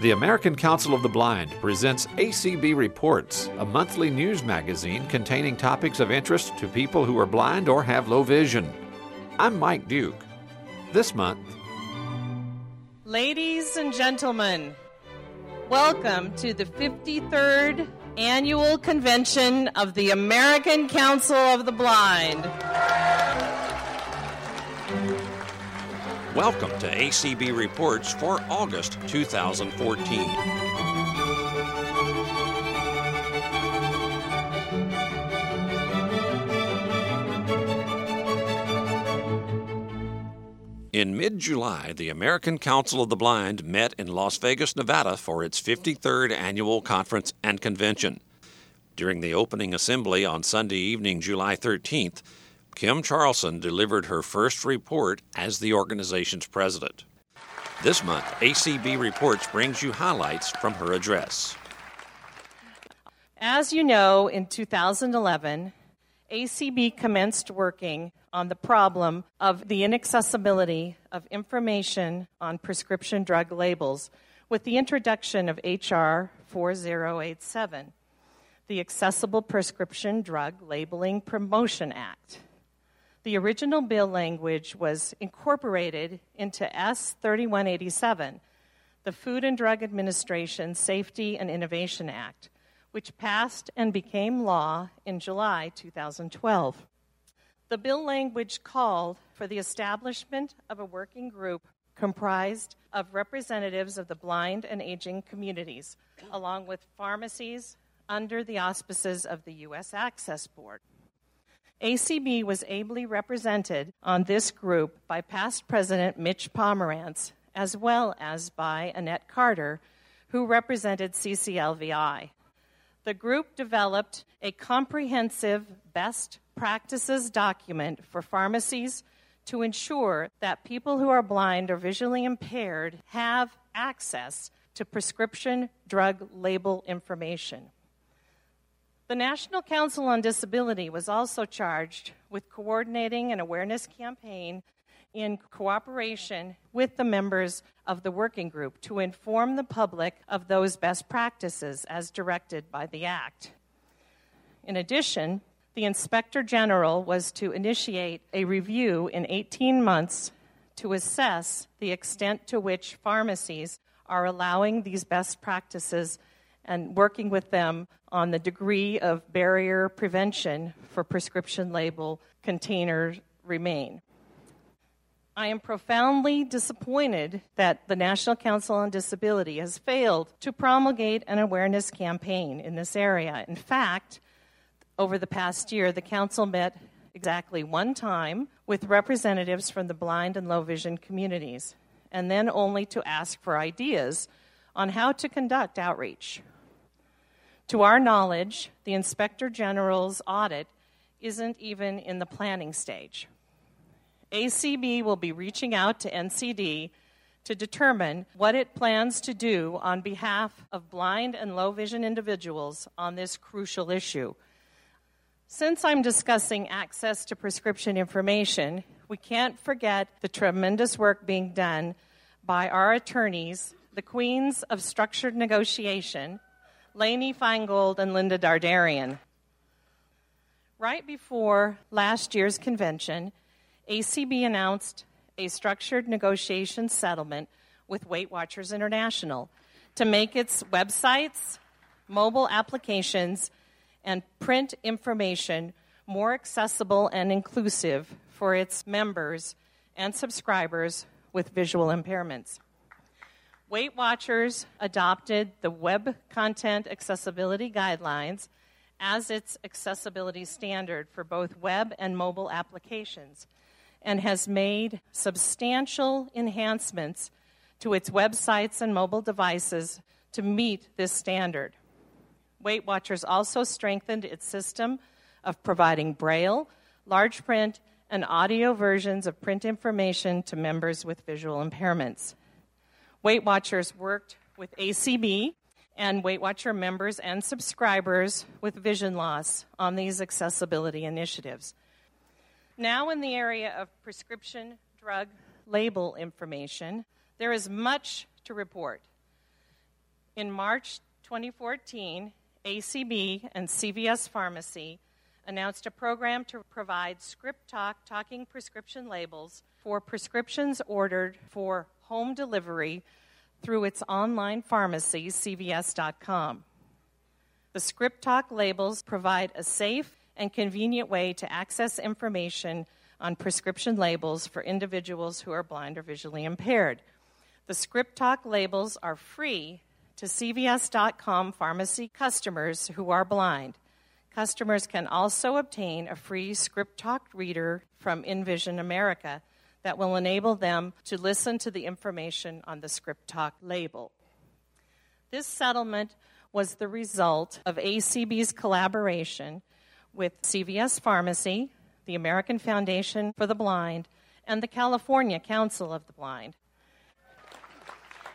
The American Council of the Blind presents ACB Reports, a monthly news magazine containing topics of interest to people who are blind or have low vision. I'm Mike Duke. This month, Ladies and gentlemen, welcome to the 53rd Annual Convention of the American Council of the Blind. Welcome to ACB Reports for August 2014. In mid July, the American Council of the Blind met in Las Vegas, Nevada for its 53rd annual conference and convention. During the opening assembly on Sunday evening, July 13th, Kim Charlson delivered her first report as the organization's president. This month, ACB Reports brings you highlights from her address. As you know, in 2011, ACB commenced working on the problem of the inaccessibility of information on prescription drug labels with the introduction of H.R. 4087, the Accessible Prescription Drug Labeling Promotion Act. The original bill language was incorporated into S 3187, the Food and Drug Administration Safety and Innovation Act, which passed and became law in July 2012. The bill language called for the establishment of a working group comprised of representatives of the blind and aging communities, along with pharmacies under the auspices of the U.S. Access Board. ACB was ably represented on this group by past President Mitch Pomerantz, as well as by Annette Carter, who represented CCLVI. The group developed a comprehensive best practices document for pharmacies to ensure that people who are blind or visually impaired have access to prescription drug label information. The National Council on Disability was also charged with coordinating an awareness campaign in cooperation with the members of the working group to inform the public of those best practices as directed by the Act. In addition, the Inspector General was to initiate a review in 18 months to assess the extent to which pharmacies are allowing these best practices and working with them on the degree of barrier prevention for prescription label containers remain. I am profoundly disappointed that the National Council on Disability has failed to promulgate an awareness campaign in this area. In fact, over the past year, the Council met exactly one time with representatives from the blind and low vision communities, and then only to ask for ideas on how to conduct outreach. To our knowledge, the Inspector General's audit isn't even in the planning stage. ACB will be reaching out to NCD to determine what it plans to do on behalf of blind and low vision individuals on this crucial issue. Since I'm discussing access to prescription information, we can't forget the tremendous work being done by our attorneys, the queens of structured negotiation, Lainey Feingold and Linda Dardarian. Right before last year's convention, ACB announced a structured negotiation settlement with Weight Watchers International to make its websites, mobile applications, and print information more accessible and inclusive for its members and subscribers with visual impairments. Weight Watchers adopted the Web Content Accessibility Guidelines as its accessibility standard for both web and mobile applications and has made substantial enhancements to its websites and mobile devices to meet this standard. Weight Watchers also strengthened its system of providing braille, large print, and audio versions of print information to members with visual impairments. Weight Watchers worked with ACB and Weight Watcher members and subscribers with vision loss on these accessibility initiatives. Now, in the area of prescription drug label information, there is much to report. In March 2014, ACB and CVS Pharmacy announced a program to provide Script Talk talking prescription labels for prescriptions ordered for home delivery through its online pharmacy, CVS.com. The Script Talk labels provide a safe and convenient way to access information on prescription labels for individuals who are blind or visually impaired. The Script Talk labels are free to CVS.com pharmacy customers who are blind. Customers can also obtain a free Script Talk reader from En-Vision America that will enable them to listen to the information on the Script Talk label. This settlement was the result of ACB's collaboration with CVS Pharmacy, the American Foundation for the Blind, and the California Council of the Blind.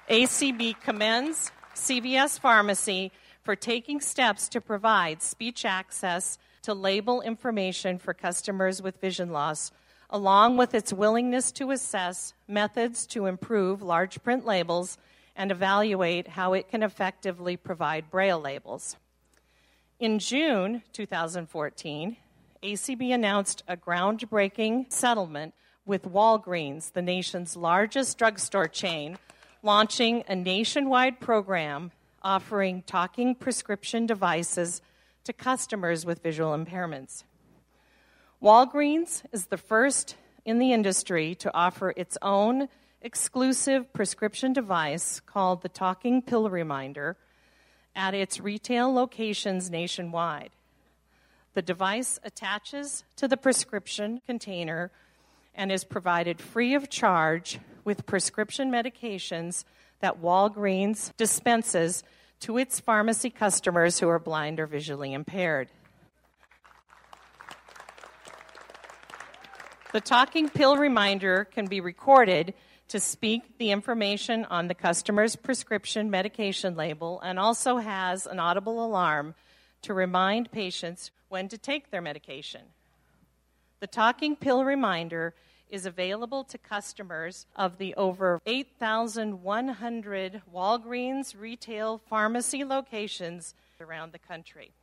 ACB commends CVS Pharmacy for taking steps to provide speech access to label information for customers with vision loss, along with its willingness to assess methods to improve large print labels and evaluate how it can effectively provide braille labels. In June 2014, ACB announced a groundbreaking settlement with Walgreens, the nation's largest drugstore chain, launching a nationwide program offering talking prescription devices to customers with visual impairments. Walgreens is the first in the industry to offer its own exclusive prescription device called the Talking Pill Reminder at its retail locations nationwide. The device attaches to the prescription container and is provided free of charge with prescription medications that Walgreens dispenses to its pharmacy customers who are blind or visually impaired. The talking pill reminder can be recorded to speak the information on the customer's prescription medication label and also has an audible alarm to remind patients when to take their medication. The talking pill reminder is available to customers of the over 8,100 Walgreens retail pharmacy locations around the country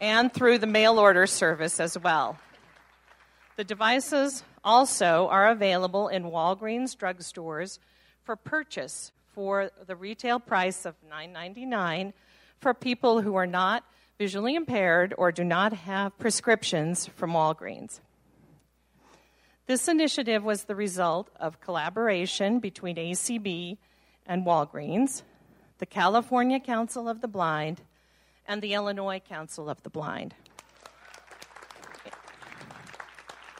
and through the mail order service as well. The devices also are available in Walgreens drugstores for purchase for the retail price of $9.99 for people who are not visually impaired or do not have prescriptions from Walgreens. This initiative was the result of collaboration between ACB and Walgreens, the California Council of the Blind, and the Illinois Council of the Blind.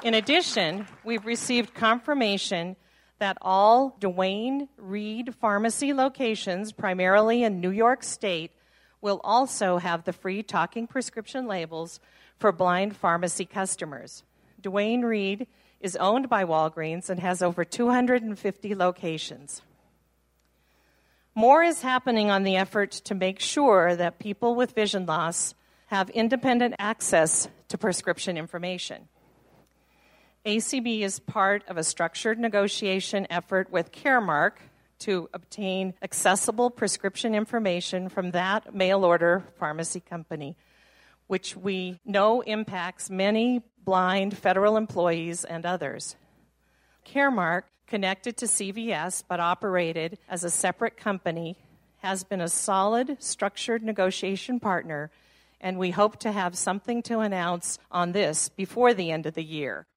In addition, we've received confirmation that all Duane Reade pharmacy locations, primarily in New York State, will also have the free talking prescription labels for blind pharmacy customers. Duane Reade is owned by Walgreens and has over 250 locations. More is happening on the effort to make sure that people with vision loss have independent access to prescription information. ACB is part of a structured negotiation effort with Caremark to obtain accessible prescription information from that mail order pharmacy company, which we know impacts many blind federal employees and others. Caremark, connected to CVS but operated as a separate company, has been a solid, structured negotiation partner, and we hope to have something to announce on this before the end of the year.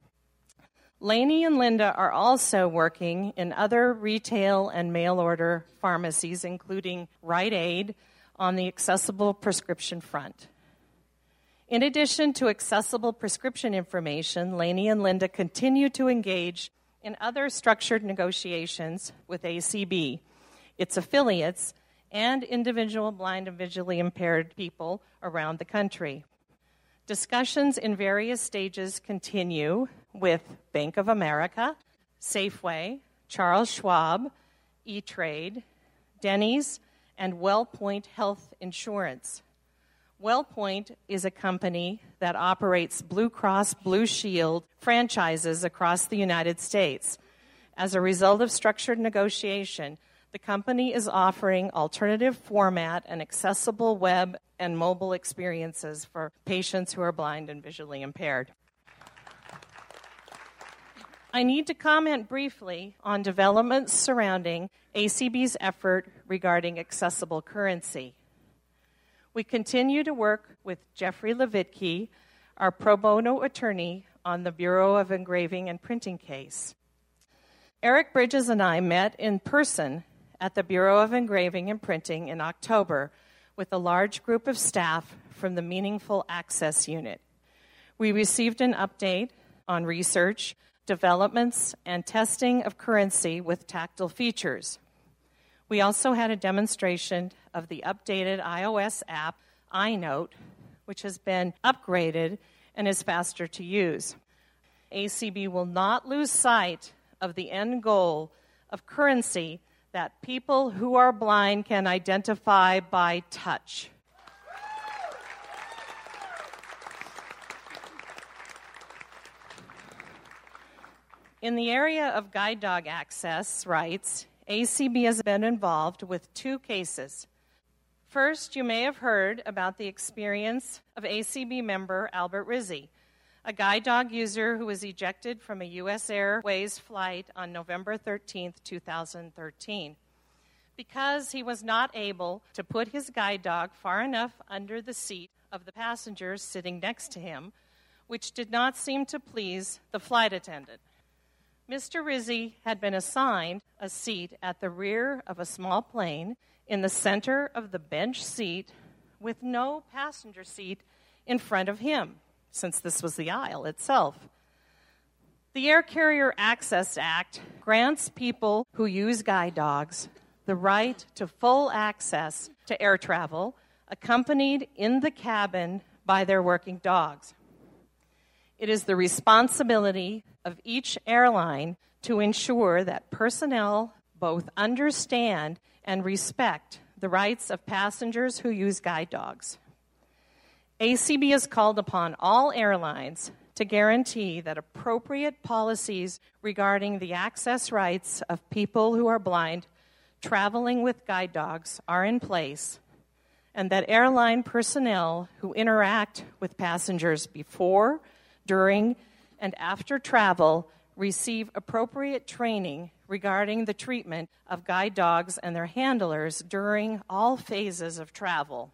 Lainey and Linda are also working in other retail and mail order pharmacies, including Rite Aid, on the accessible prescription front. In addition to accessible prescription information, Lainey and Linda continue to engage in other structured negotiations with ACB, its affiliates, and individual blind and visually impaired people around the country. Discussions in various stages continue with Bank of America, Safeway, Charles Schwab, E Trade, Denny's, and WellPoint Health Insurance. WellPoint is a company that operates Blue Cross Blue Shield franchises across the United States. As a result of structured negotiation, the company is offering alternative format and accessible web and mobile experiences for patients who are blind and visually impaired. I need to comment briefly on developments surrounding ACB's effort regarding accessible currency. We continue to work with Jeffrey Lovitky, our pro bono attorney on the Bureau of Engraving and Printing case. Eric Bridges and I met in person at the Bureau of Engraving and Printing in October with a large group of staff from the Meaningful Access Unit. We received an update on research, developments, and testing of currency with tactile features. We also had a demonstration of the updated iOS app, EyeNote, which has been upgraded and is faster to use. ACB will not lose sight of the end goal of currency that people who are blind can identify by touch. In the area of guide dog access rights, ACB has been involved with two cases. First, you may have heard about the experience of ACB member Albert Rizzi, a guide dog user who was ejected from a U.S. Airways flight on November 13, 2013, because he was not able to put his guide dog far enough under the seat of the passengers sitting next to him, which did not seem to please the flight attendant. Mr. Rizzi had been assigned a seat at the rear of a small plane in the center of the bench seat with no passenger seat in front of him, since this was the aisle itself. The Air Carrier Access Act grants people who use guide dogs the right to full access to air travel, accompanied in the cabin by their working dogs. It is the responsibility of each airline to ensure that personnel both understand and respect the rights of passengers who use guide dogs. ACB has called upon all airlines to guarantee that appropriate policies regarding the access rights of people who are blind traveling with guide dogs are in place, and that airline personnel who interact with passengers before, during, and after travel receive appropriate training regarding the treatment of guide dogs and their handlers during all phases of travel.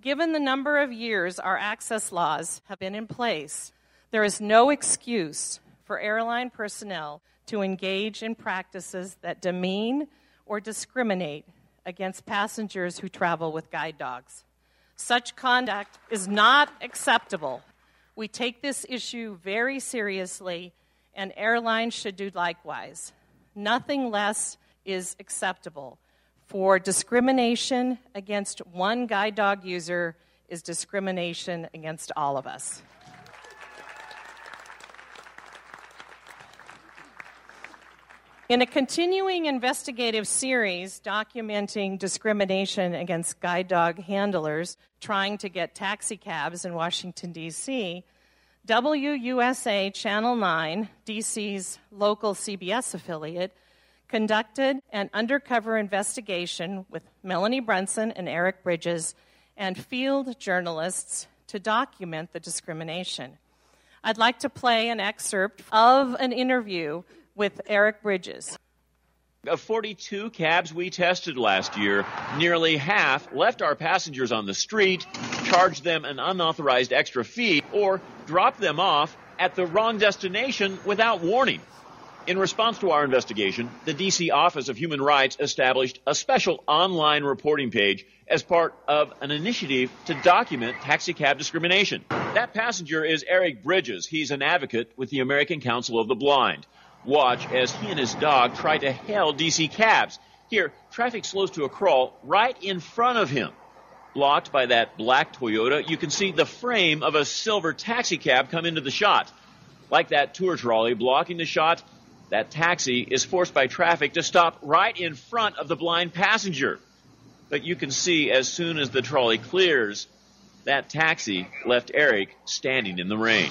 Given the number of years our access laws have been in place, there is no excuse for airline personnel to engage in practices that demean or discriminate against passengers who travel with guide dogs. Such conduct is not acceptable we take this issue very seriously, and airlines should do likewise. Nothing less is acceptable. For discrimination against one guide dog user is discrimination against all of us. In a continuing investigative series documenting discrimination against guide dog handlers trying to get taxi cabs in Washington, D.C., WUSA Channel 9, DC's local CBS affiliate, conducted an undercover investigation with Melanie Brunson and Eric Bridges and field journalists to document the discrimination. I'd like to play an excerpt of an interview with Eric Bridges. Of 42 cabs we tested last year, nearly half left our passengers on the street, charged them an unauthorized extra fee, or dropped them off at the wrong destination without warning. In response to our investigation, the DC Office of Human Rights established a special online reporting page as part of an initiative to document taxicab discrimination. That passenger is Eric Bridges. He's an advocate with the American Council of the Blind. Watch as he and his dog try to hail DC cabs. Here, traffic slows to a crawl right in front of him. Blocked by that black Toyota, you can see the frame of a silver taxi cab come into the shot. Like that tour trolley blocking the shot, that taxi is forced by traffic to stop right in front of the blind passenger. But you can see as soon as the trolley clears, that taxi left Eric standing in the rain.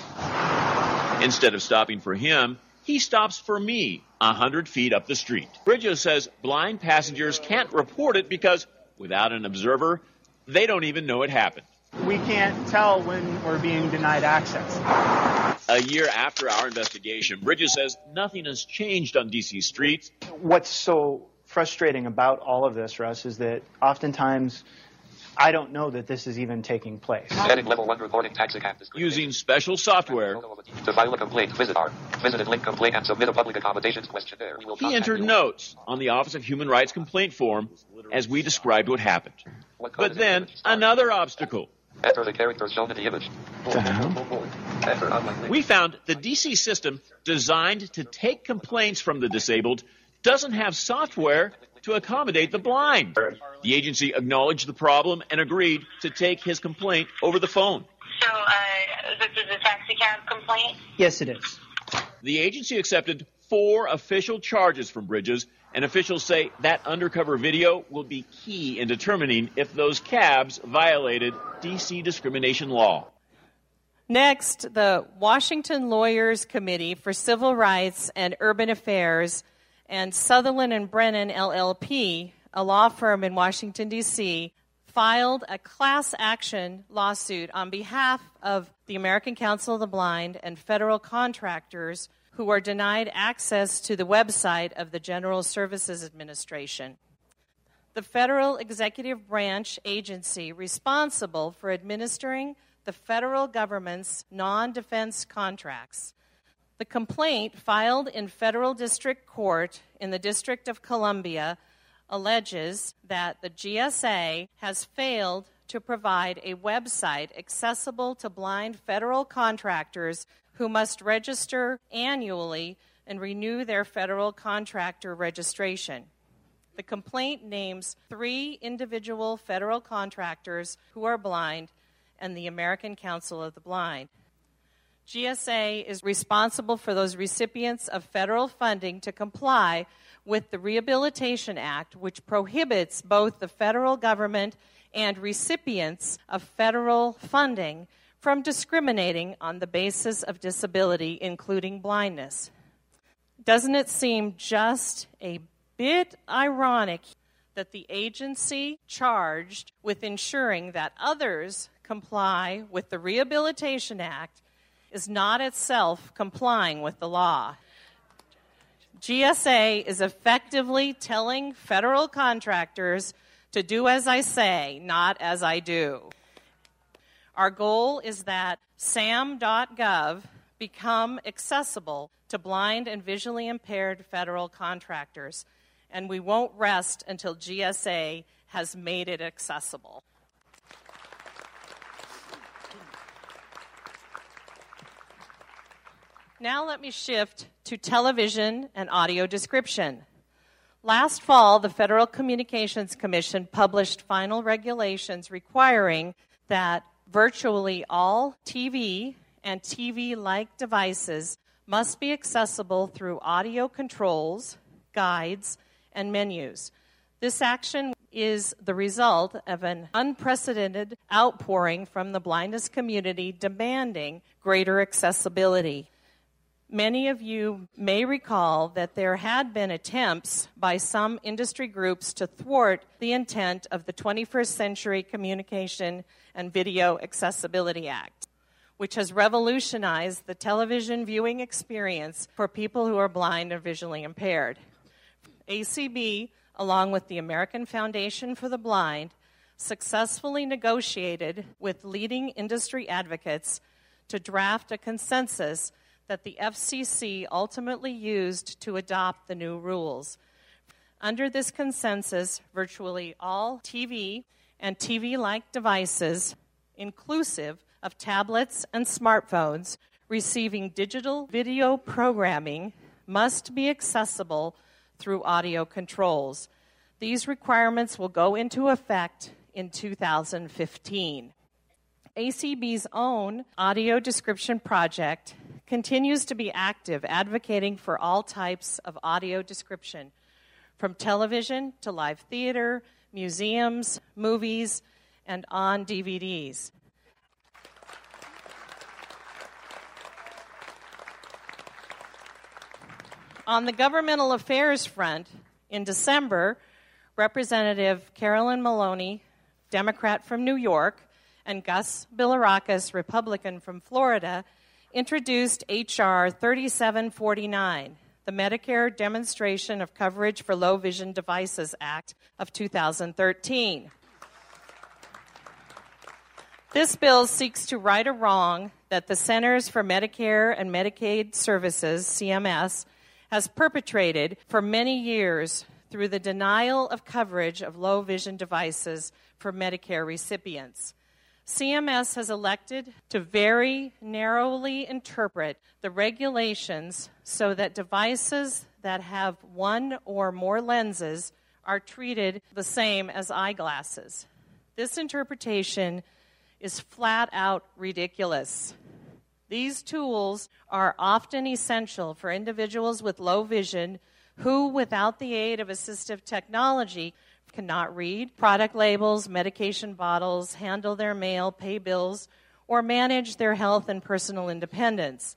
Instead of stopping for him, he stops for me a hundred feet up the street. Bridges says blind passengers can't report it because without an observer, they don't even know it happened. We can't tell when we're being denied access. A year after our investigation, Bridges says nothing has changed on DC streets. What's so frustrating about all of this, Russ, is that oftentimes I don't know that this is even taking place. Heading level one reporting taxicab Using special software, To file a complaint, visit our visited link complaint and submit a public accommodations questionnaire. We will he entered you. notes on the Office of Human Rights complaint form as we described what happened. What But then it? another obstacle. Enter the characters shown in the image. Enter online link. We found the DC system designed to take complaints from the disabled doesn't have software to accommodate the blind. The agency acknowledged the problem and agreed to take his complaint over the phone. So, uh, this is a taxi cab complaint? Yes, it is. The agency accepted four official charges from Bridges, and officials say that undercover video will be key in determining if those cabs violated DC discrimination law. Next, the Washington Lawyers Committee for Civil Rights and Urban Affairs and Sutherland and Brennan LLP, a law firm in Washington, D.C., filed a class action lawsuit on behalf of the American Council of the Blind and federal contractors who are denied access to the website of the General Services Administration. The federal executive branch agency responsible for administering the federal government's non defense contracts. The complaint filed in federal district court in the District of Columbia alleges that the GSA has failed to provide a website accessible to blind federal contractors who must register annually and renew their federal contractor registration. The complaint names three individual federal contractors who are blind and the American Council of the Blind. GSA is responsible for those recipients of federal funding to comply with the Rehabilitation Act, which prohibits both the federal government and recipients of federal funding from discriminating on the basis of disability, including blindness. Doesn't it seem just a bit ironic that the agency charged with ensuring that others comply with the Rehabilitation Act is not itself complying with the law? GSA is effectively telling federal contractors to do as I say, not as I do. Our goal is that SAM.gov become accessible to blind and visually impaired federal contractors, and we won't rest until GSA has made it accessible. Now let me shift to television and audio description. Last fall, the Federal Communications Commission published final regulations requiring that virtually all TV and TV like devices must be accessible through audio controls, guides, and menus. This action is the result of an unprecedented outpouring from the blindness community demanding greater accessibility. Many of you may recall that there had been attempts by some industry groups to thwart the intent of the 21st Century Communication and Video Accessibility Act, which has revolutionized the television viewing experience for people who are blind or visually impaired. ACB, along with the American Foundation for the Blind, successfully negotiated with leading industry advocates to draft a consensus that the FCC ultimately used to adopt the new rules. Under this consensus, virtually all TV and TV like devices, inclusive of tablets and smartphones, receiving digital video programming must be accessible through audio controls. These requirements will go into effect in 2015. ACB's own audio description project continues to be active, advocating for all types of audio description, from television to live theater, museums, movies, and on DVDs. On the governmental affairs front, in December, Representative Carolyn Maloney, Democrat from New York, and Gus Bilirakis, Republican from Florida, introduced H.R. 3749, the Medicare Demonstration of Coverage for Low Vision Devices Act of 2013. This bill seeks to right a wrong that the Centers for Medicare and Medicaid Services, CMS, has perpetrated for many years through the denial of coverage of low vision devices for Medicare recipients. CMS has elected to very narrowly interpret the regulations so that devices that have one or more lenses are treated the same as eyeglasses. This interpretation is flat out ridiculous. These tools are often essential for individuals with low vision who, without the aid of assistive technology, cannot read product labels, medication bottles, handle their mail, pay bills, or manage their health and personal independence.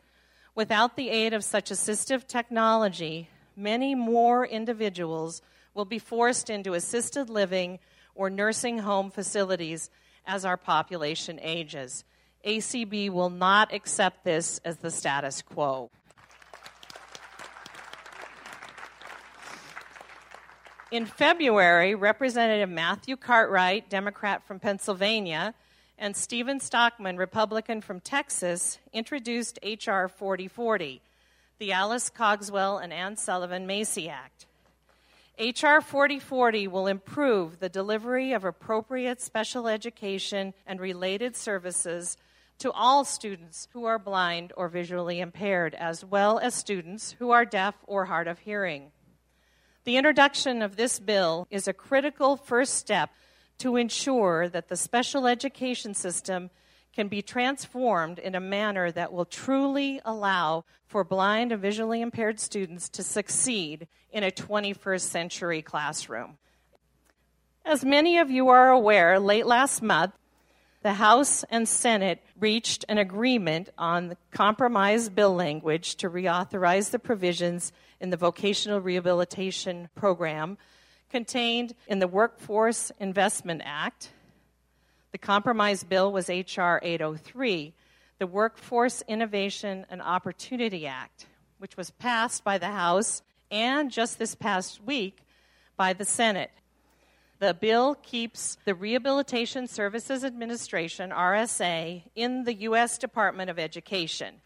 Without the aid of such assistive technology, many more individuals will be forced into assisted living or nursing home facilities as our population ages. ACB will not accept this as the status quo. In February, Representative Matthew Cartwright, Democrat from Pennsylvania, and Stephen Stockman, Republican from Texas, introduced H.R. 4040, the Alice Cogswell and Ann Sullivan Macy Act. H.R. 4040 will improve the delivery of appropriate special education and related services to all students who are blind or visually impaired, as well as students who are deaf or hard of hearing. The introduction of this bill is a critical first step to ensure that the special education system can be transformed in a manner that will truly allow for blind and visually impaired students to succeed in a 21st century classroom. As many of you are aware, late last month, the House and Senate reached an agreement on the compromise bill language to reauthorize the provisions in the vocational rehabilitation program contained in the Workforce Investment Act the compromise bill was H.R. 803, the Workforce Innovation and Opportunity Act, which was passed by the House and just this past week by the Senate. The bill keeps the Rehabilitation Services Administration, RSA, in the U.S. Department of Education.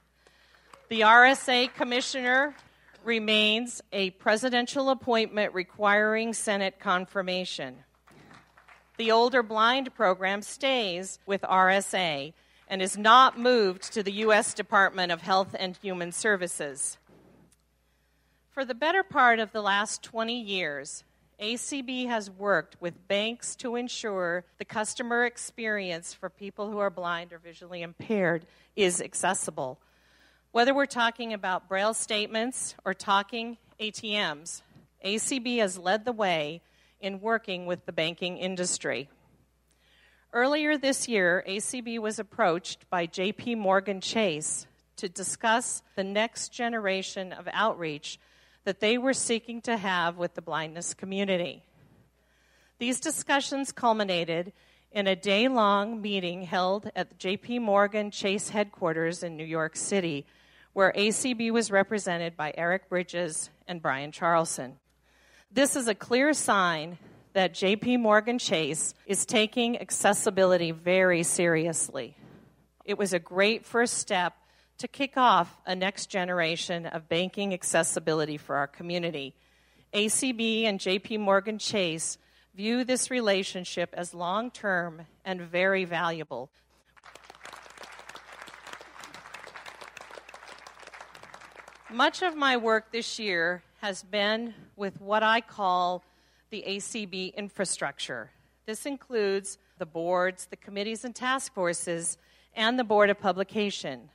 The RSA commissioner remains a presidential appointment requiring Senate confirmation. The older blind program stays with RSA and is not moved to the U.S. Department of Health and Human Services. For the better part of the last 20 years, ACB has worked with banks to ensure the customer experience for people who are blind or visually impaired is accessible. Whether we're talking about braille statements or talking ATMs, ACB has led the way in working with the banking industry. Earlier this year, ACB was approached by JP Morgan Chase to discuss the next generation of outreach that they were seeking to have with the blindness community. These discussions culminated in a day long meeting held at the JP Morgan Chase headquarters in New York City, where ACB was represented by Eric Bridges and Brian Charlson. This is a clear sign that JP Morgan Chase is taking accessibility very seriously. It was a great first step to kick off a next generation of banking accessibility for our community. ACB and JP Morgan Chase view this relationship as long term and very valuable. Much of my work this year has been with what I call the ACB infrastructure. This includes the boards, the committees and task forces, and the Board of Publication.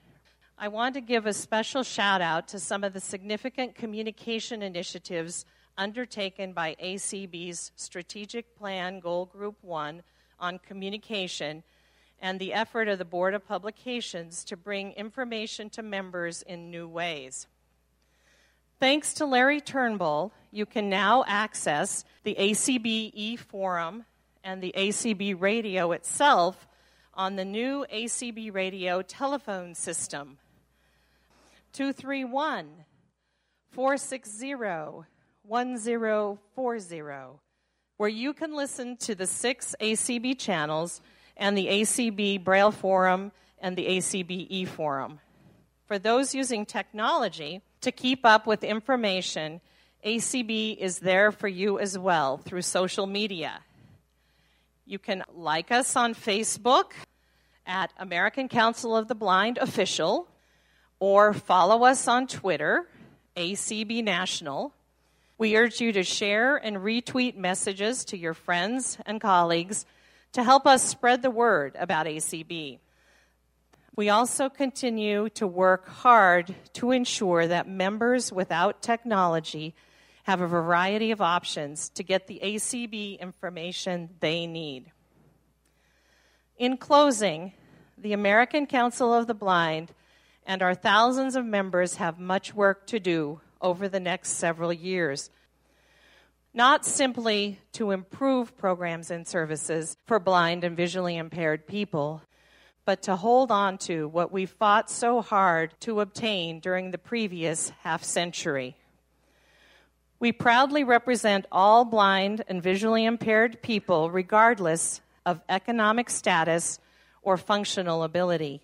I want to give a special shout out to some of the significant communication initiatives undertaken by ACB's Strategic Plan Goal Group 1 on communication and the effort of the Board of Publications to bring information to members in new ways. Thanks to Larry Turnbull, you can now access the ACB e forum and the ACB radio itself on the new ACB radio telephone system. 231 460 1040, where you can listen to the six ACB channels and the ACB Braille Forum and the ACB e Forum. For those using technology to keep up with information, ACB is there for you as well through social media. You can like us on Facebook at American Council of the Blind Official or follow us on Twitter, ACB National. We urge you to share and retweet messages to your friends and colleagues to help us spread the word about ACB. We also continue to work hard to ensure that members without technology have a variety of options to get the ACB information they need. In closing, the American Council of the Blind and our thousands of members have much work to do over the next several years. Not simply to improve programs and services for blind and visually impaired people, but to hold on to what we fought so hard to obtain during the previous half century. We proudly represent all blind and visually impaired people, regardless of economic status or functional ability.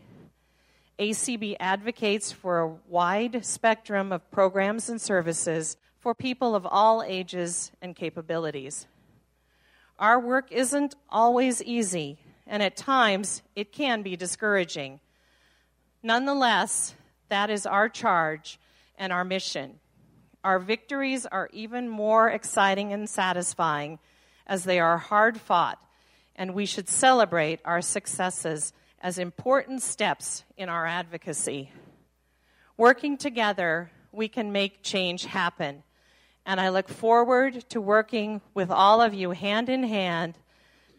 ACB advocates for a wide spectrum of programs and services for people of all ages and capabilities. Our work isn't always easy, and at times it can be discouraging. Nonetheless, that is our charge and our mission. Our victories are even more exciting and satisfying as they are hard fought, and we should celebrate our successes as important steps in our advocacy. Working together, we can make change happen. And I look forward to working with all of you hand in hand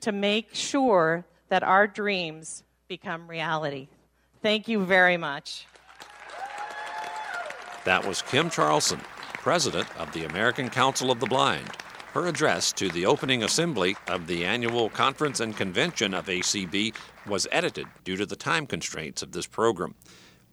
to make sure that our dreams become reality. Thank you very much. That was Kim Charlson, President of the American Council of the Blind. Her address to the opening assembly of the annual conference and convention of ACB was edited due to the time constraints of this program.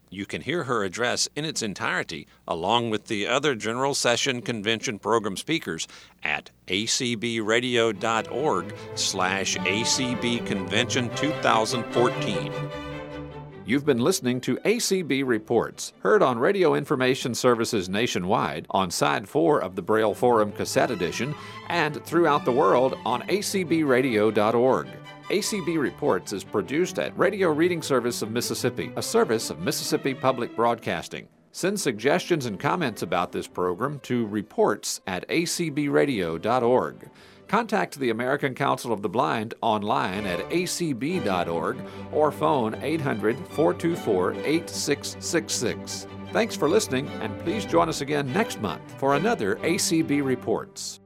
You can hear her address in its entirety along with the other General Session Convention program speakers at acbradio.org slash ACB Convention 2014. You've been listening to ACB Reports, heard on Radio Information Services nationwide, on Side 4 of the Braille Forum Cassette Edition, and throughout the world on acbradio.org. ACB Reports is produced at Radio Reading Service of Mississippi, a service of Mississippi Public Broadcasting. Send suggestions and comments about this program to reports at acbradio.org. Contact the American Council of the Blind online at acb.org or phone 800 424 8666. Thanks for listening, and please join us again next month for another ACB Reports.